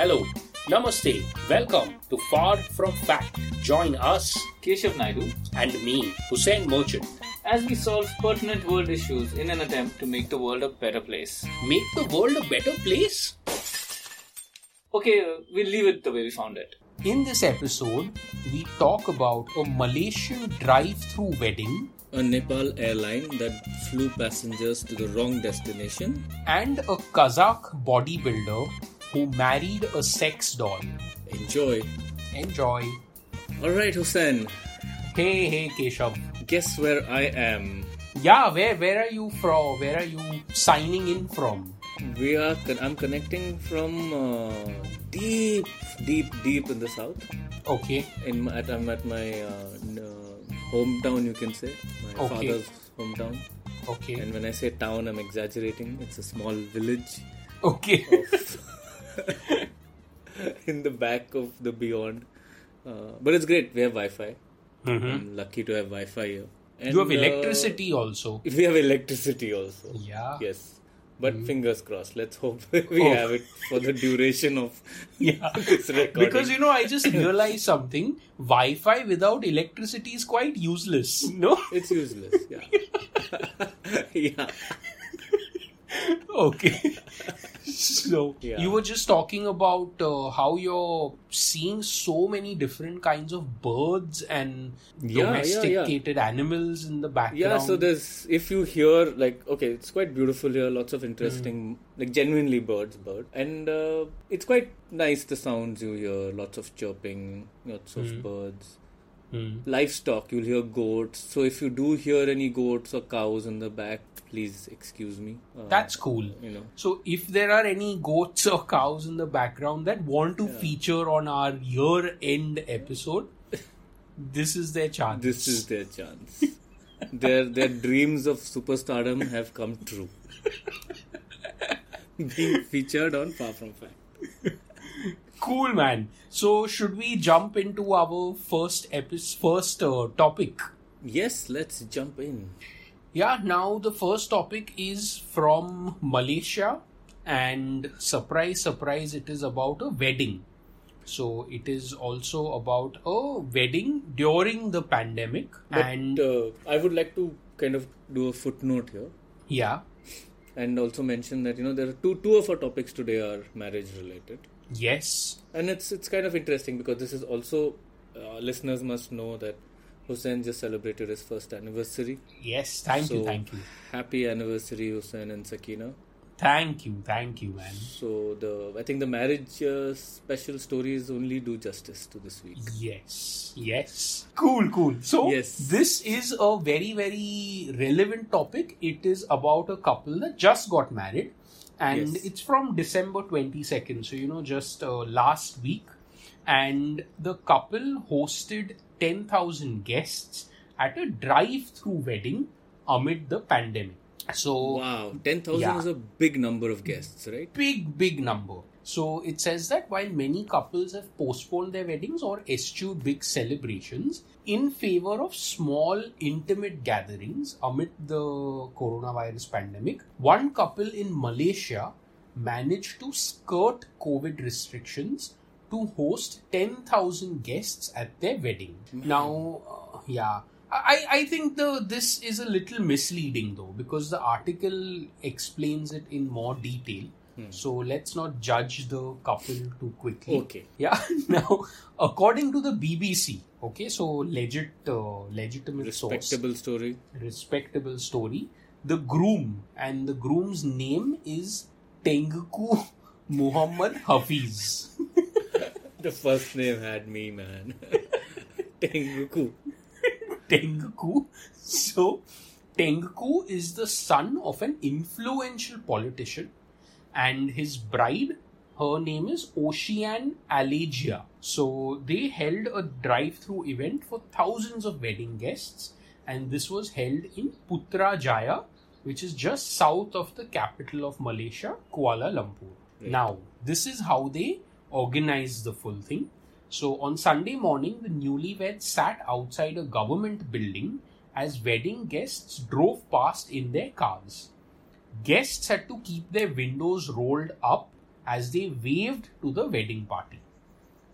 Hello, Namaste, welcome to Far From Fact. Join us, Keshav Naidu, and me, Hussein Merchant, as we solve pertinent world issues in an attempt to make the world a better place. Make the world a better place? Okay, we'll leave it the way we found it. In this episode, we talk about a Malaysian drive through wedding, a Nepal airline that flew passengers to the wrong destination, and a Kazakh bodybuilder who married a sex doll. Enjoy. Enjoy. Alright, Hussein. Hey, hey, Keshav. Guess where I am? Yeah, where where are you from? Where are you signing in from? We are. I'm connecting from uh, deep, deep, deep in the south. Okay. In my, at, I'm at my uh, hometown, you can say. My okay. father's hometown. Okay. And when I say town, I'm exaggerating. It's a small village. Okay. in the back of the beyond. Uh, but it's great. We have Wi-Fi. Mm-hmm. I'm lucky to have Wi-Fi here. And, you have electricity uh, also. We have electricity also. Yeah. Yes. But mm. fingers crossed. Let's hope we oh. have it for the duration of yeah. this recording. Because you know, I just realized something. Wi-Fi without electricity is quite useless. No, it's useless. Yeah. yeah. okay. so yeah. you were just talking about uh, how you're seeing so many different kinds of birds and yeah, domesticated yeah, animals in the background. Yeah, so there's if you hear like okay, it's quite beautiful here. Lots of interesting, mm. like genuinely birds, bird, and uh, it's quite nice the sounds you hear. Lots of chirping, lots of mm. birds. Mm. Livestock, you'll hear goats. So if you do hear any goats or cows in the back, please excuse me. Uh, That's cool. You know. So if there are any goats or cows in the background that want to yeah. feature on our year-end episode, this is their chance. This is their chance. their their dreams of superstardom have come true. Being featured on Far From Fact. Cool, man. So should we jump into our first episode, first uh, topic? Yes, let's jump in. Yeah, now the first topic is from Malaysia, and surprise, surprise, it is about a wedding. So it is also about a wedding during the pandemic. But, and uh, I would like to kind of do a footnote here. Yeah. And also mention that you know there are two two of our topics today are marriage related. Yes. And it's it's kind of interesting because this is also uh, listeners must know that Hussein just celebrated his first anniversary. Yes, thank so, you, thank you. Happy anniversary, Hussein and Sakina. Thank you, thank you, man. So the I think the marriage uh, special stories only do justice to this week. Yes, yes. Cool, cool. So yes. this is a very, very relevant topic. It is about a couple that just got married, and yes. it's from December twenty second. So you know, just uh, last week, and the couple hosted 10,000 guests at a drive through wedding amid the pandemic. So, wow, 10,000 yeah, is a big number of guests, right? Big, big number. So, it says that while many couples have postponed their weddings or eschewed big celebrations in favor of small, intimate gatherings amid the coronavirus pandemic, one couple in Malaysia managed to skirt COVID restrictions to host 10,000 guests at their wedding. Mm-hmm. Now, uh, yeah. I, I think the this is a little misleading though because the article explains it in more detail. Hmm. So let's not judge the couple too quickly. Okay. Yeah. now, according to the BBC, okay, so legit, uh, legitimate respectable source, story, respectable story. The groom and the groom's name is Tengku Muhammad Hafiz. the first name had me, man. Tengku. Tengku. So, Tengku is the son of an influential politician, and his bride, Her name is Ocean Allegia. So they held a drive-through event for thousands of wedding guests, and this was held in Putrajaya, which is just south of the capital of Malaysia, Kuala Lumpur. Now, this is how they organized the full thing. So on Sunday morning, the newlyweds sat outside a government building as wedding guests drove past in their cars. Guests had to keep their windows rolled up as they waved to the wedding party.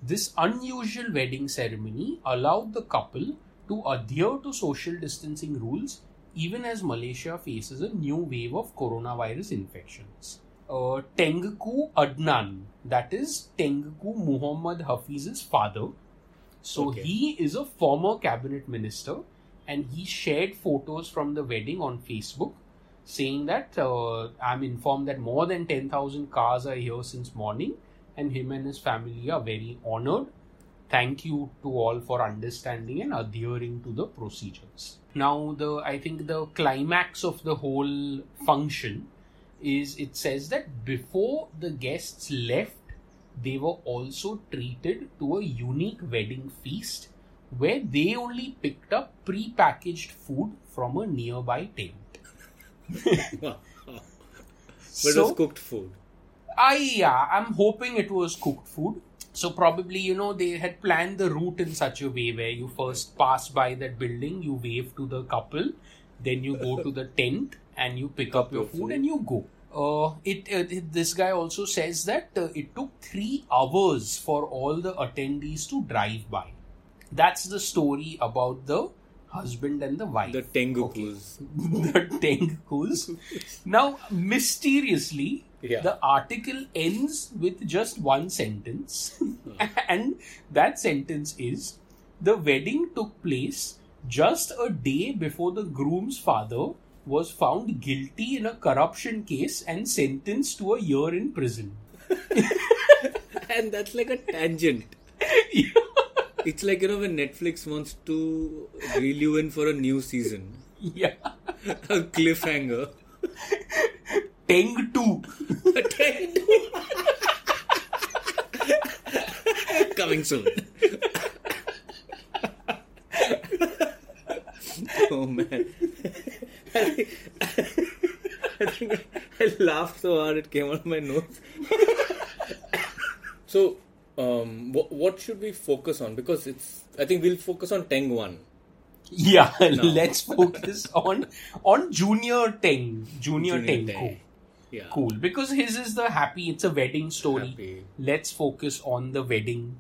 This unusual wedding ceremony allowed the couple to adhere to social distancing rules even as Malaysia faces a new wave of coronavirus infections. Uh, Tengku Adnan, that is Tengku Muhammad Hafiz's father. So Okay. he is a former cabinet minister and he shared photos from the wedding on Facebook saying that uh, I'm informed that more than 10,000 cars are here since morning and him and his family are very honored. Thank you to all for understanding and adhering to the procedures. Now, the I think the climax of the whole function is it says that before the guests left, they were also treated to a unique wedding feast where they only picked up pre-packaged food from a nearby tent. But it was cooked food. I yeah, I'm hoping it was cooked food. So probably you know they had planned the route in such a way where you first pass by that building, you wave to the couple, then you go to the tent and you pick up your food and you go. Uh, it, uh, it this guy also says that uh, it took three hours for all the attendees to drive by. That's the story about the husband and the wife. The Tengukus. the Tengus. Now, mysteriously, Yeah. the article ends with just one sentence, and that sentence is the wedding took place just a day before the groom's father was found guilty in a corruption case and sentenced to a year in prison. And that's like a tangent. It's like, you know, when Netflix wants to reel you in for a new season. yeah. A cliffhanger. Teng 2. Coming soon. oh man. I think, I think I laughed so hard it came out of my nose. so, um, what, what should we focus on? Because it's, I think we'll focus on Teng 1. Yeah, let's focus on on Junior Teng, Junior, Junior Teng. Teng. Yeah. Cool, because his is the happy. It's a wedding story. Happy. Let's focus on the wedding.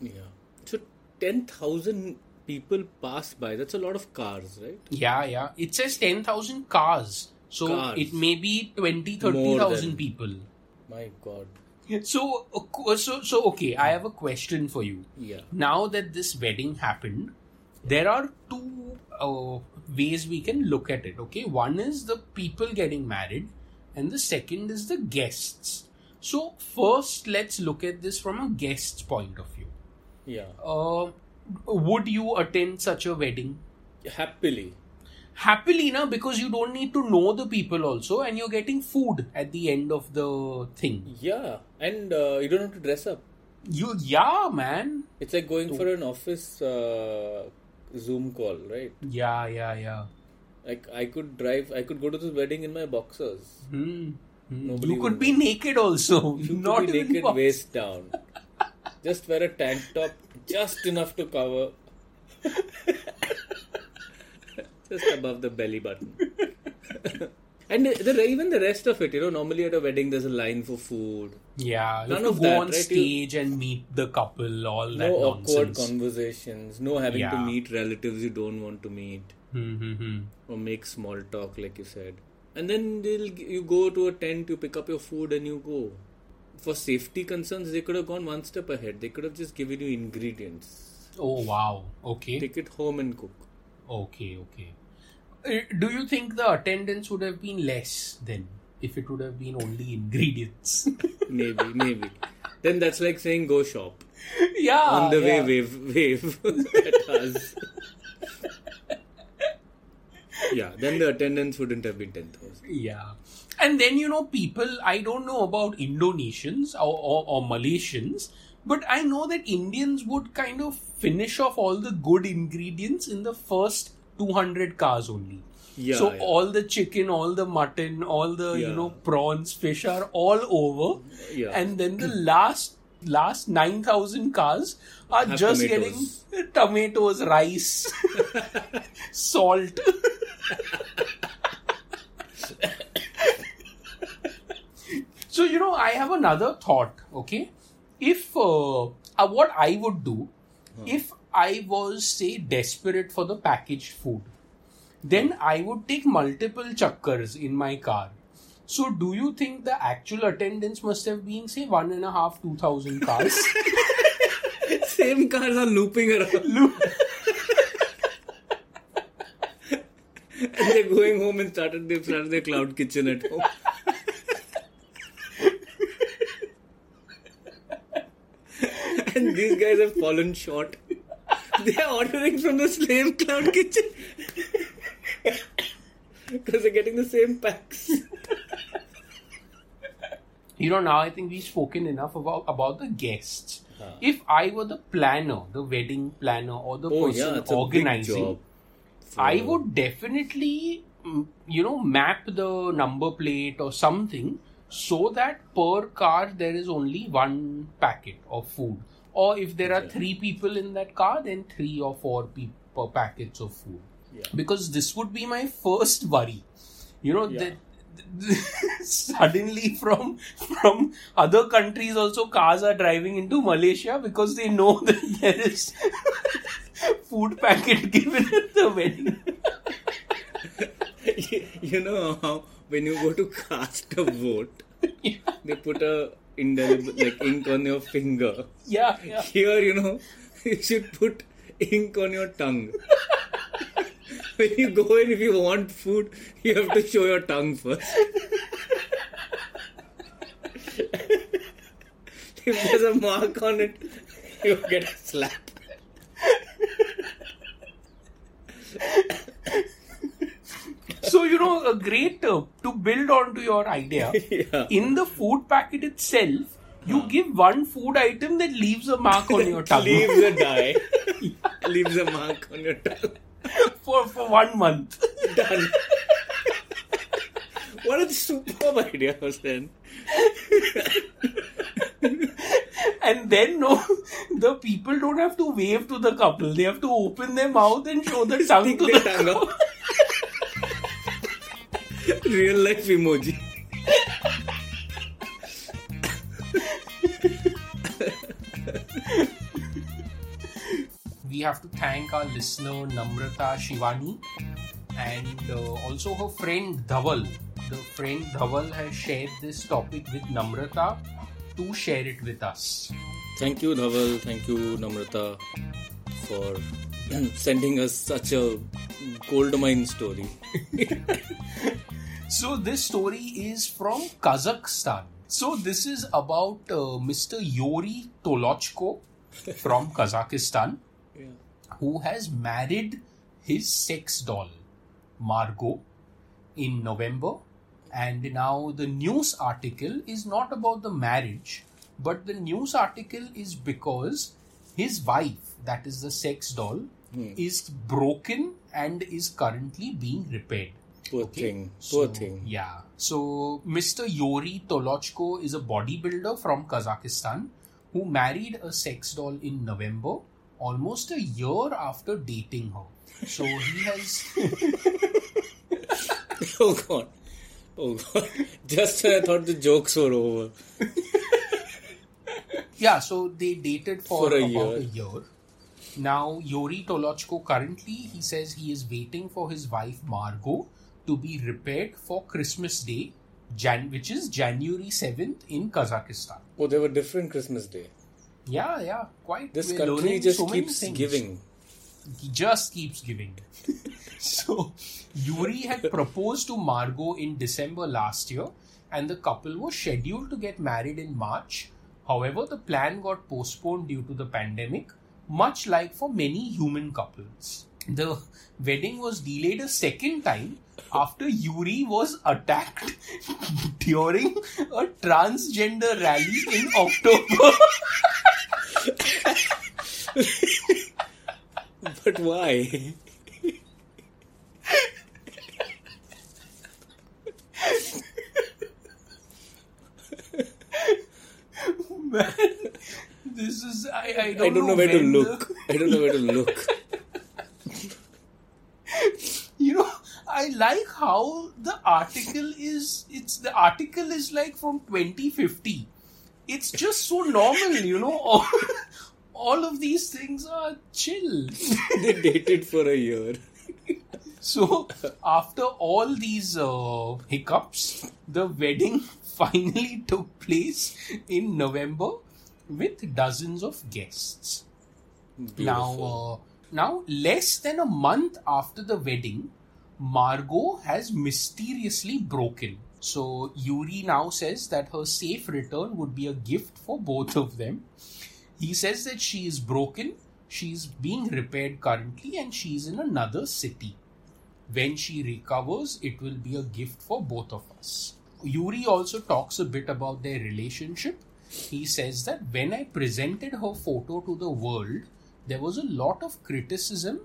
Yeah. So, 10,000 people pass by. That's a lot of cars, right? Yeah, yeah. It says ten thousand cars, so Cars. it may be 20, More 30,000 people. My god. So, so, so, okay. I have a question for you. Yeah. Now that this wedding happened, there are two uh, ways we can look at it. Okay, one is the people getting married, and the second is the guests. So, first, let's look at this from a guest's point of view. Yeah. Uh, would you attend such a wedding? Happily. Happily, na, because you don't need to know the people also, and you're getting food at the end of the thing. Yeah. And uh, you don't have to dress up. You, yeah, man. It's like going for an office uh, Zoom call, right? Yeah, yeah, yeah. Like I could drive, I could go to this wedding in my boxers. Hmm. Hmm. Nobody You could be naked also. You Not could be naked box- waist down. Just wear a tank top, just enough to cover, just above the belly button. and the, even the rest of it, you know, normally at a wedding there's a line for food. Yeah, you None of go that, on right? You- stage and meet the couple, all that no awkward nonsense. conversations, no having to meet relatives you don't want to meet. Hmm, hmm, hmm. or make small talk like you said and then they'll you go to a tent you pick up your food and you go for safety concerns they could have gone one step ahead they could have just given you ingredients Oh wow. Okay. take it home and cook Okay. Okay. Uh, Do you think the attendance would have been less then if it would have been only ingredients? maybe maybe then that's like saying go shop yeah. on the Ah, yeah. way wave wave at us yeah then the attendance wouldn't have been 10000 Yeah. And then, you know, people, I don't know about Indonesians or, or, or Malaysians, but I know that Indians would kind of finish off all the good ingredients in the first 200 cars only. Yeah, so yeah. all the chicken, all the mutton, all the, you know, prawns, fish are all over. Yeah. And then the last, last 9,000 cars are Have just tomatoes. getting tomatoes, rice, salt. so you know, I have another thought. Okay, if uh, uh, what I would do if I was say desperate for the packaged food, then I would take multiple chakkars in my car. So, do you think the actual attendance must have been say one and a half, two thousand cars? Same cars are looping around. Loop- and they're going home and started they've started their cloud kitchen at home. and these guys have fallen short. They are ordering from the same cloud kitchen. Because they're getting the same packs. you know now i think we've spoken enough about about the guests if i were the planner the wedding planner or the Oh person yeah, it's a big organizing i would definitely mm, you know map the number plate or something so that per car there is only one packet of food or if there are three people in that car then three or four pe- per packets of food. Because this would be my first worry. You know that suddenly from from other countries also cars are driving into Malaysia because they know that there is food packet given at the wedding. you know how when you go to cast a vote, they put a indelible like ink on your finger. Yeah, yeah. Here, you know, you should put ink on your tongue. when you go in, if you want food, you have to show your tongue first. if there's a mark on it, you get a slap. So you know, a great uh, to build onto your idea. Yeah. In the food packet itself, you give one food item that leaves a mark on your tongue Leaves a dye. Leaves a mark on your tongue. for for one month. Done. what a superb idea, Hussein. And then no, the people don't have to wave to the couple. They have to open their mouth and show the tongue to the tongue. Real life emoji. we have to thank our listener Namrata Shivani and uh, also her friend Dhaval. The friend Dhaval has shared this topic with Namrata to share it with us. Thank you, Dhaval. Thank you, Namrata, for sending us such a gold mine story. So this story is from Kazakhstan. So this is about uh, Mr. Yuri Tolochko from Kazakhstan who has married his sex doll Margot in November and now the news article is not about the marriage but the news article is because his wife that is the sex doll is broken and is currently being repaired Poor thing. Poor thing. yeah. So Mr. Yuri Tolochko is a bodybuilder from Kazakhstan who married a sex doll in November, almost a year after dating her. So he has. Oh God. Oh God. Just when I thought the jokes were over. Yeah, so they dated for, For a about year. a year. Now, Yuri Tolochko currently, he says he is waiting for his wife Margot to be repaired for Christmas Day, Jan- which is January 7th in Kazakhstan. Oh, they were different Christmas Day. Yeah, yeah, quite. This We're country just so keeps giving. He just keeps giving. so, Yuri had proposed to Margot in December last year, and the couple was scheduled to get married in March. However, the plan got postponed due to the pandemic, much like for many human couples. The wedding was delayed a second time after Yuri was attacked during a transgender rally in October. But why? Man, this is I, I don't, I don't know where to when the- look. I don't know where to look. you know i like how the article is it's the article is like from 2050 it's just so normal you know. All, all of these things are chill. They dated for a year. so after all these uh, hiccups the wedding finally took place in november with dozens of guests. Now, uh, now, less than a month after the wedding, Margot has mysteriously broken. So Yuri now says that her safe return would be a gift for both of them. He says that she is broken, she's being repaired currently, and she's in another city. When she recovers, it will be a gift for both of us. Yuri also talks a bit about their relationship. He says that when I presented her photo to the world, there was a lot of criticism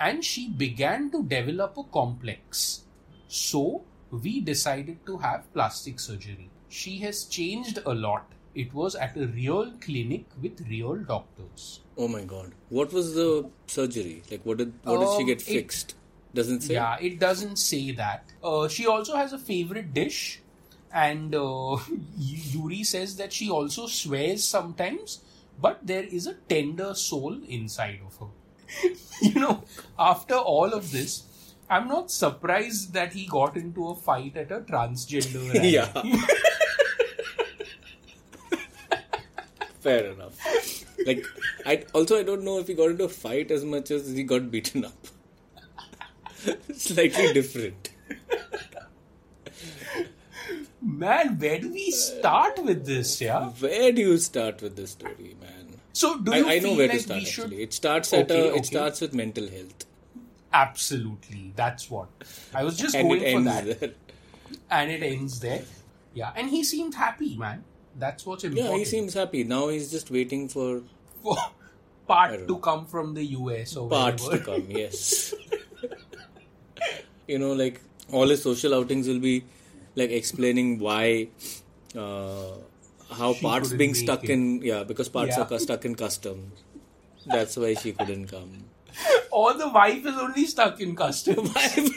and she began to develop a complex. So, we decided to have plastic surgery. She has changed a lot. It was at a real clinic with real doctors. Oh my god. What was the surgery? Like what did what did she Um, get it- fixed? Doesn't say? Yeah, it doesn't say that. Uh, she also has a favorite dish, and uh, Yuri says that she also swears sometimes, but there is a tender soul inside of her. you know, after all of this, I'm not surprised that he got into a fight at a transgender rally. Yeah. Fair enough. Like I also I don't know if he got into a fight as much as he got beaten up. Slightly different. Man, where do we start with this? Yeah. Where do you start with this story, man? So, do I, you I know where like to start we should? actually. It starts at Okay, a, okay. it starts with mental health. Absolutely, that's what I was just going for that. there. and it ends there. Yeah, and he seemed happy, man. That's what's important. Yeah, he seems happy. Now he's just waiting for for part to come from the US or parts to come, yes. you know, like all his social outings will be like explaining why uh, how She parts being stuck it. in yeah, because parts Yeah. are stuck in custom. That's why she couldn't come. or the wife is only stuck in customs.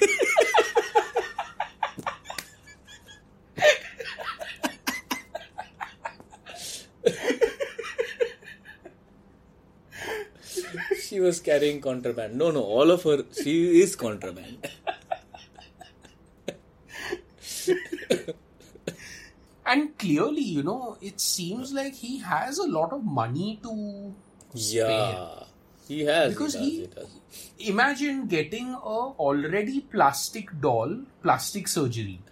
she was carrying contraband. No, no, all of her she is contraband. And clearly, you know, it seems like he has a lot of money to Yeah. He has Because he, does, he- he imagine getting a already plastic doll plastic surgery.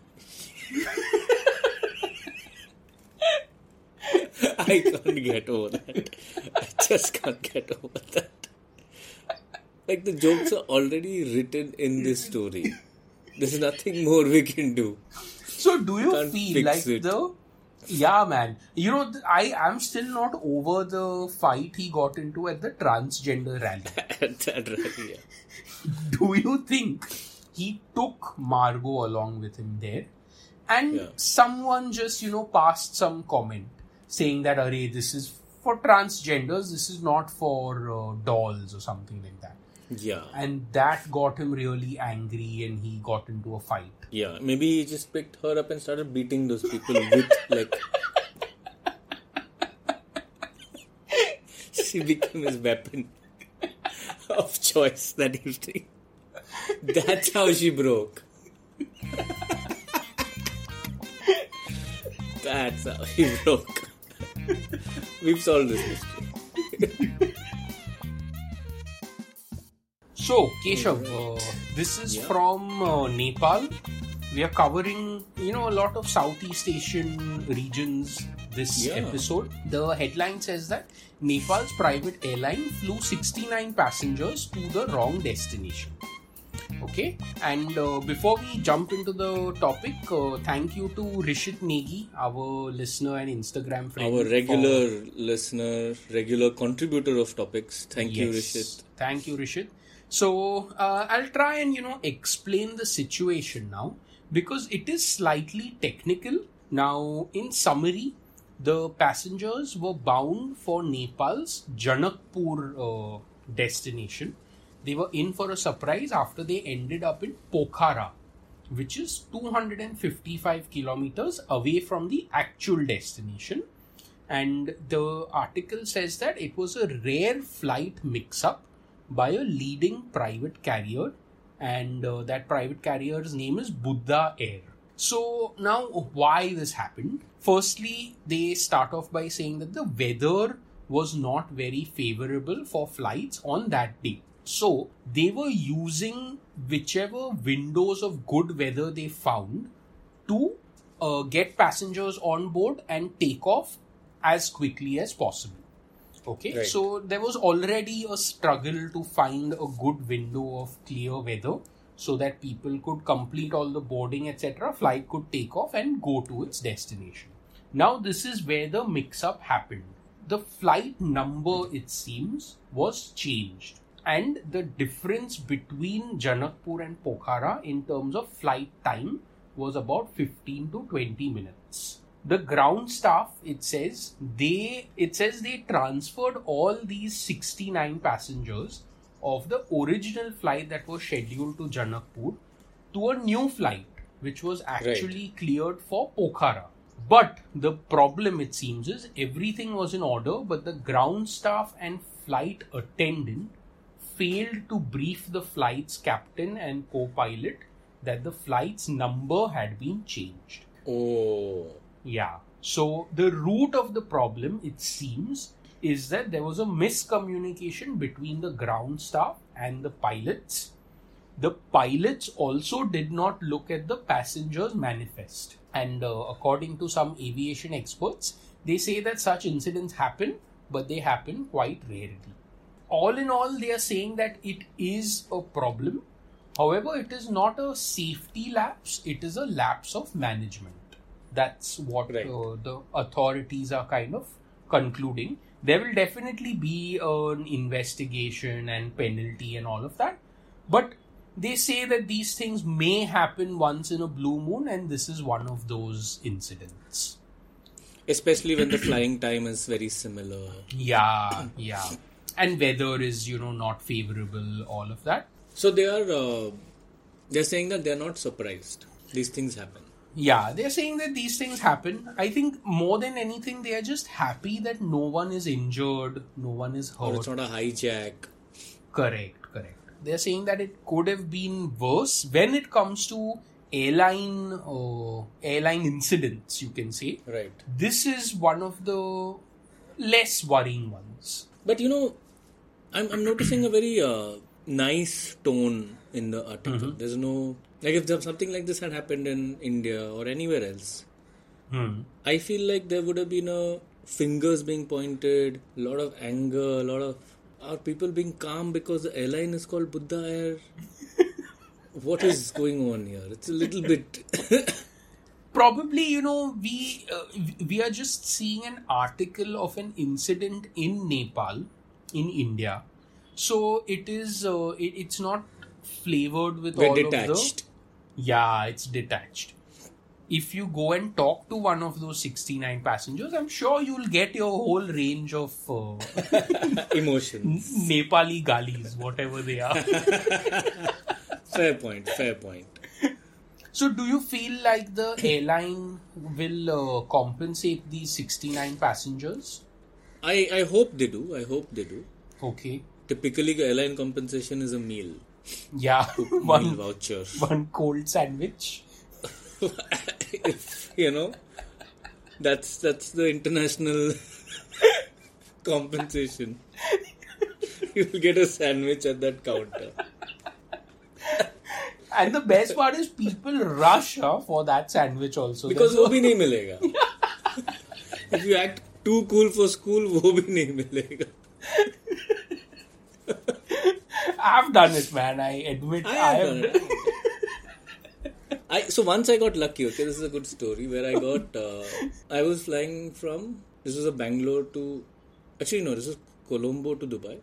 I can't get over that. I just can't get over that. Like the jokes are already written in this story. There's nothing more we can do. So do you Can't feel like it. the yeah man you know I am still not over the fight he got into at the transgender rally. that right, yeah. do you think he took Margot along with him there and Yeah. someone just you know passed some comment saying that array this is for transgenders this is not for uh, dolls or something like that Yeah. and that got him really angry and he got into a fight Yeah. Maybe he just picked her up and started beating those people with like she became his weapon of choice that evening. That's how she broke. That's how he broke. We've solved this mystery. So, Keshav, uh, this is Yeah. from uh, Nepal. We are covering, you know, a lot of Southeast Asian regions this Yeah. episode. The headline says that Nepal's private airline flew 69 passengers to the wrong destination. Okay, and uh, before we jump into the topic, uh, thank you to Rishit Negi, our listener and Instagram friend. Our for- regular listener, regular contributor of topics. Thank you, Yes. Rishit. Thank you, Rishit. So uh, I'll try and you know explain the situation now because it is slightly technical. Now, in summary, the passengers were bound for Nepal's Janakpur uh, destination. They were in for a surprise after they ended up in Pokhara, which is 255 kilometers away from the actual destination and the article says that it was a rare flight mix up by a leading private carrier and uh, that private carrier's name is buddha air. So now why this happened? Firstly they start off by saying that the weather was not very favorable for flights on that day. So they were using whichever windows of good weather they found to uh, get passengers on board and take off as quickly as possible. Okay, Right. so there was already a struggle to find a good window of clear weather so that people could complete all the boarding, etc. Flight could take off and go to its destination. Now, this is where the mix up happened. The flight number, it seems, was changed. And the difference between Janakpur and Pokhara in terms of flight time was about 15 to 20 minutes. The ground staff, it says, they it says they transferred all these 69 passengers of the original flight that was scheduled to Janakpur to a new flight which was actually cleared for Pokhara. But the problem, it seems, is everything was in order, but the ground staff and flight attendant failed to brief the flight's captain and co pilot that the flight's number had been changed. Oh, Yeah. So the root of the problem, it seems, is that there was a miscommunication between the ground staff and the pilots. The pilots also did not look at the passengers' manifest. And uh, according to some aviation experts, they say that such incidents happen, but they happen quite rarely. All in all, they are saying that it is a problem. However, it is not a safety lapse, it is a lapse of management. That's what Right. uh, the authorities are kind of concluding. There will definitely be an investigation and penalty and all of that. But they say that these things may happen once in a blue moon, and this is one of those incidents. especially when the flying time is very similar. Yeah, yeah. And weather is, you know, not favorable, all of that. So they are uh, they're saying that they're not surprised. These things happen. Yeah, they're saying that these things happen. I think more than anything, they are just happy that no one is injured, no one is hurt. Or it's not a hijack. Correct, correct. They're saying that it could have been worse when it comes to airline uh, airline incidents. You can say Right. this is one of the less worrying ones. But you know, I'm I'm noticing a very uh, nice tone in the article. There's no like if something like this had happened in India or anywhere else, I feel like there would have been a fingers being pointed, a lot of anger, a lot of are people being calm because the airline is called Buddha Air. what is going on here? It's a little bit. probably you know we uh, we are just seeing an article of an incident in nepal in india so it is uh, it, it's not flavored with We're all detached. of the yeah it's detached if you go and talk to one of those 69 passengers i'm sure you'll get your whole range of uh, Emotions. nepali galis whatever they are fair point. Fair point. so do you feel like the airline will uh, compensate these 69 passengers I I hope they do. I hope they do. okay Typically, the airline compensation is a meal. Yeah, Meal one voucher. one cold sandwich. if you know, that's that's the international compensation. You'll get a sandwich at that counter. And the best part is people rush huh, for that sandwich also. Because There's वो भी नहीं मिलेगा. if if you act too cool for school, वो भी नहीं मिलेगा. I've done it, man. I admit I I have have. done it. I so once I got lucky. Okay, this is a good story where I got. Uh, I was flying from. This was a Bangalore to. Actually, no. This is Colombo to Dubai.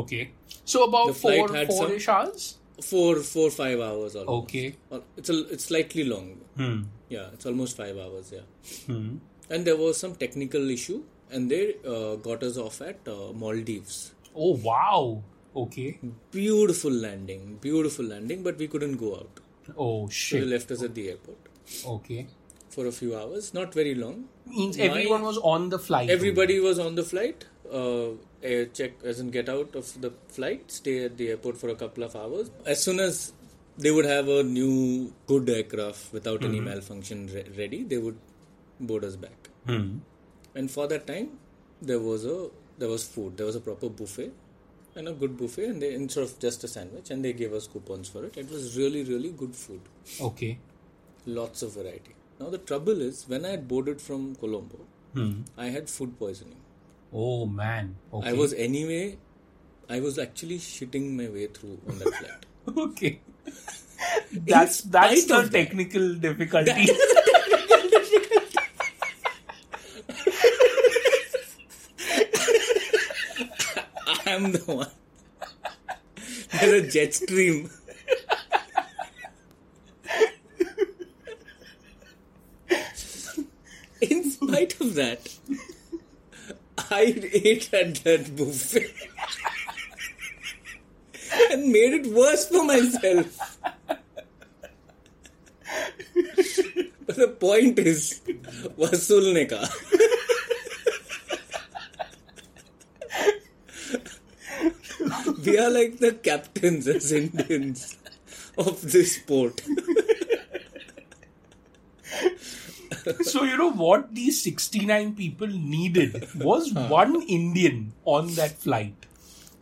Okay. So about The four had four-ish hours. Four, four, five hours. Almost. Okay. Uh, It's a. It's slightly long. Hmm. Yeah, it's almost five hours. Yeah. Hmm. And there was some technical issue, and they uh, got us off at uh, Maldives. Oh wow. Okay. Beautiful landing, beautiful landing, but we couldn't go out. Oh So they left us at the airport Okay. for a few hours. Not very long. Means My- everyone was on the flight. Everybody was on the flight. Uh, air check as in get out of the flight, stay at the airport for a couple of hours. As soon as they would have a new good aircraft without any malfunction re- ready, they would board us back. Hmm. And for that time, there was a there was food. There was a proper buffet and a good buffet, and they instead of just a sandwich, and they gave us coupons for it. It was really really good food, Okay. lots of variety. Now the trouble is, when I had boarded from Colombo, Hmm. I had food poisoning. Oh man. Okay. I was anyway. I was actually shitting my way through on that flight. okay. That's that's the that- technical difficulty. I I'm the one. There's a jet stream. In spite of that, I ate at that buffet and made it worse for myself. but the point is, Vasul ne kaha. we are like the captains as Indians of this sport. so you know what these 69 people needed was one Indian on that flight.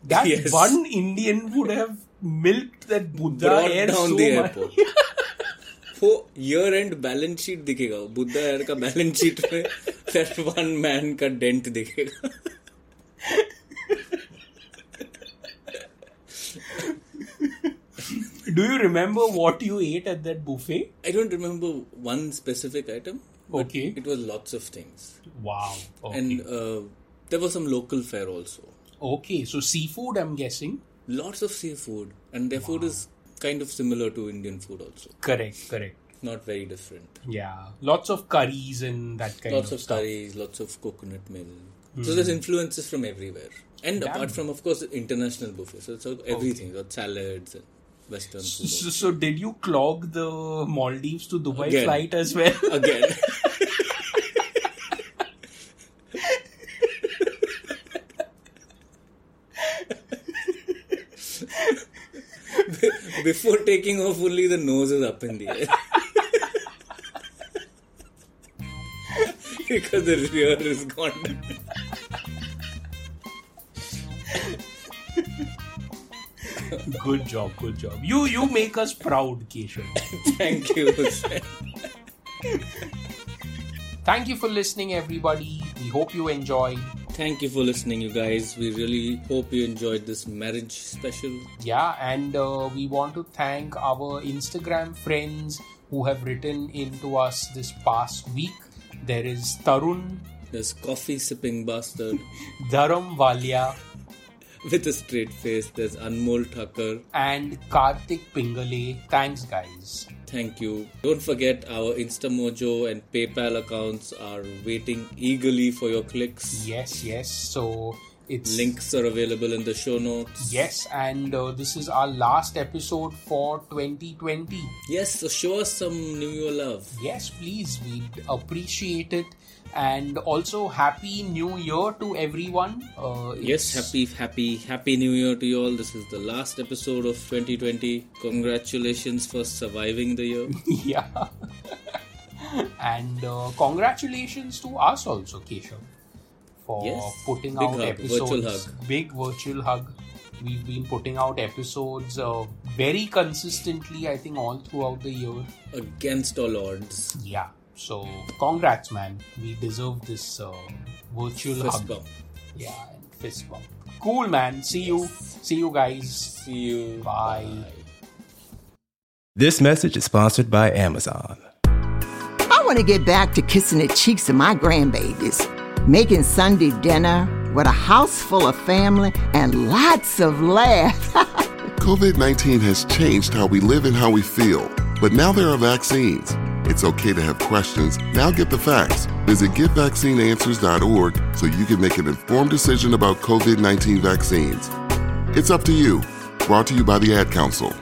That Yes. one Indian would have milked that Buddha Brought air down so the much. airport. वो year and balance sheet दिखेगा Buddha air का balance sheet में that one man का dent दिखेगा Do you remember what you ate at that buffet? I don't remember one specific item. Okay. It was lots of things. Wow. Okay. And uh, there was some local fare also. okay, so seafood, I'm guessing. Lots of seafood. And their food is kind of similar to Indian food also. Correct, correct. Not very different. Yeah, lots of curries and that kind lots of, of stuff. curries, lots of coconut milk. So there's influences from everywhere. And Damn. apart from, of course, international buffet. So it's everything. Got salads and Western food. So, so did you clog the Maldives to Dubai Again. flight as well? Again. Before taking off, only the nose is up in the air. because the rear is gone. Good job, good job. You you make us proud, Keshav. Thank you. Thank you for listening, everybody. We hope you enjoyed. Thank you for listening, you guys. We really hope you enjoyed this marriage special. Yeah, and uh, we want to thank our Instagram friends who have written into us this past week. There is Tarun, This coffee sipping bastard Dharam Walia, with a straight face. There's Anmol Thakur. and Karthik Pingali. Thanks, guys. Thank you. Don't forget our Instamojo and PayPal accounts are waiting eagerly for your clicks. Yes, yes. So it's Links are available in the show notes. Yes, and uh, this is our last episode for 2020. Yes, so show us some New Year love. Yes, please, we'd appreciate it. And also, Happy New Year to everyone. Uh, Yes, happy, happy, happy New Year to you all. This is the last episode of 2020. Congratulations for surviving the year. yeah. and uh, congratulations to us also, Keshav, for Yes, putting big out hug, episodes. virtual hug. Big virtual hug. We've been putting out episodes uh, very consistently, I think, all throughout the year. Against all odds. Yeah. So, congrats, man. We deserve this uh, virtual Fist hug. bump. Yeah, and fist bump. Cool, man. See you. See you guys. See you. Bye. This message is sponsored by Amazon. I want to get back to kissing the cheeks of my grandbabies, making Sunday dinner with a house full of family and lots of laughs. COVID 19 has changed how we live and how we feel, but now there are vaccines. It's okay to have questions. Now get the facts. Visit getvaccineanswers.org so you can make an informed decision about COVID 19 vaccines. It's up to you. Brought to you by the Ad Council.